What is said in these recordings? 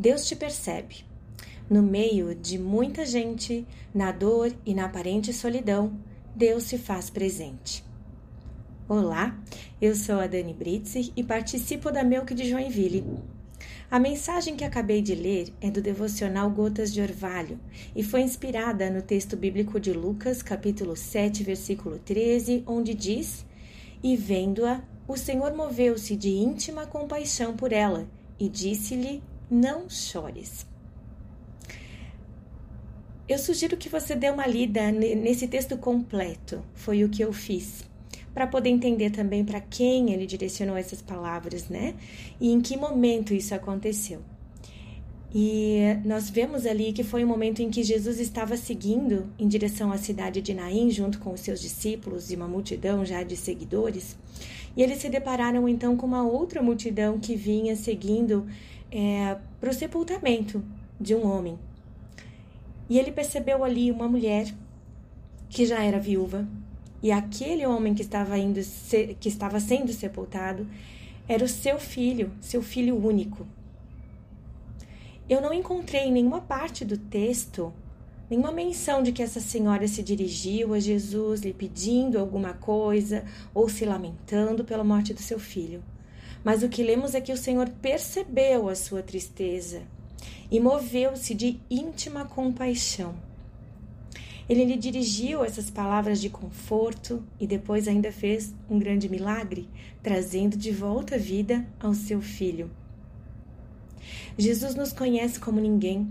Deus te percebe. No meio de muita gente, na dor e na aparente solidão, Deus se faz presente. Olá, eu sou a Dani Britzer e participo da Melk de Joinville. A mensagem que acabei de ler é do devocional Gotas de Orvalho e foi inspirada no texto bíblico de Lucas, capítulo 7, versículo 13, onde diz: E vendo-a, o Senhor moveu-se de íntima compaixão por ela e disse-lhe: Não chores. Eu sugiro que você dê uma lida nesse texto completo. Foi o que eu fiz. Para poder entender também para quem ele direcionou essas palavras, né? E em que momento isso aconteceu. E nós vemos ali que foi um momento em que Jesus estava seguindo em direção à cidade de Naim, junto com os seus discípulos e uma multidão já de seguidores. E eles se depararam então com uma outra multidão que vinha seguindo é, para o sepultamento de um homem. E ele percebeu ali uma mulher que já era viúva, e aquele homem que estava indo que estava sendo sepultado era o seu filho, seu filho único. Eu não encontrei em nenhuma parte do texto nenhuma menção de que essa senhora se dirigiu a Jesus lhe pedindo alguma coisa ou se lamentando pela morte do seu filho. Mas o que lemos é que o Senhor percebeu a sua tristeza e moveu-se de íntima compaixão. Ele lhe dirigiu essas palavras de conforto e depois ainda fez um grande milagre, trazendo de volta a vida ao seu filho. Jesus nos conhece como ninguém.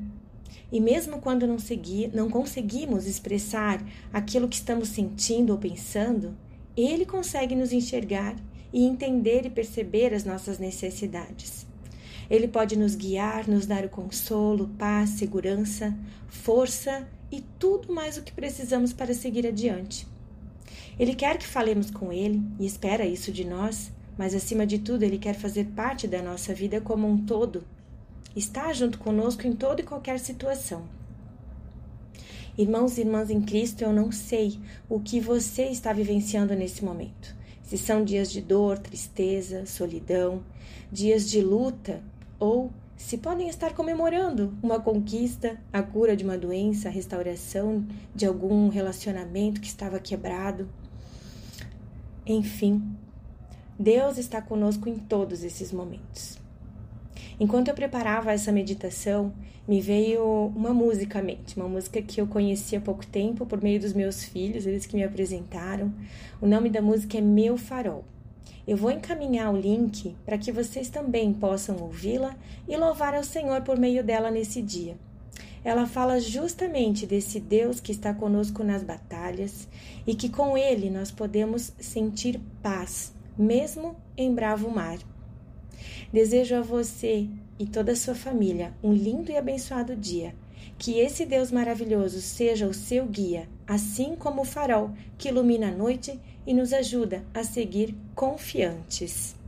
E mesmo quando não, segui, não conseguimos expressar aquilo que estamos sentindo ou pensando, Ele consegue nos enxergar e entender e perceber as nossas necessidades. Ele pode nos guiar, nos dar o consolo, paz, segurança, força e tudo mais o que precisamos para seguir adiante. Ele quer que falemos com Ele e espera isso de nós, mas acima de tudo, Ele quer fazer parte da nossa vida como um todo. Está junto conosco em toda e qualquer situação. Irmãos e irmãs em Cristo, eu não sei o que você está vivenciando nesse momento. Se são dias de dor, tristeza, solidão, dias de luta ou se podem estar comemorando uma conquista, a cura de uma doença, a restauração de algum relacionamento que estava quebrado. Enfim, Deus está conosco em todos esses momentos. Enquanto eu preparava essa meditação, me veio uma música à mente, uma música que eu conheci há pouco tempo por meio dos meus filhos, eles que me apresentaram. O nome da música é Meu Farol. Eu vou encaminhar o link para que vocês também possam ouvi-la e louvar ao Senhor por meio dela nesse dia. Ela fala justamente desse Deus que está conosco nas batalhas e que com ele nós podemos sentir paz, mesmo em bravo mar. Desejo a você e toda a sua família um lindo e abençoado dia. Que esse Deus maravilhoso seja o seu guia, assim como o farol que ilumina a noite e nos ajuda a seguir confiantes.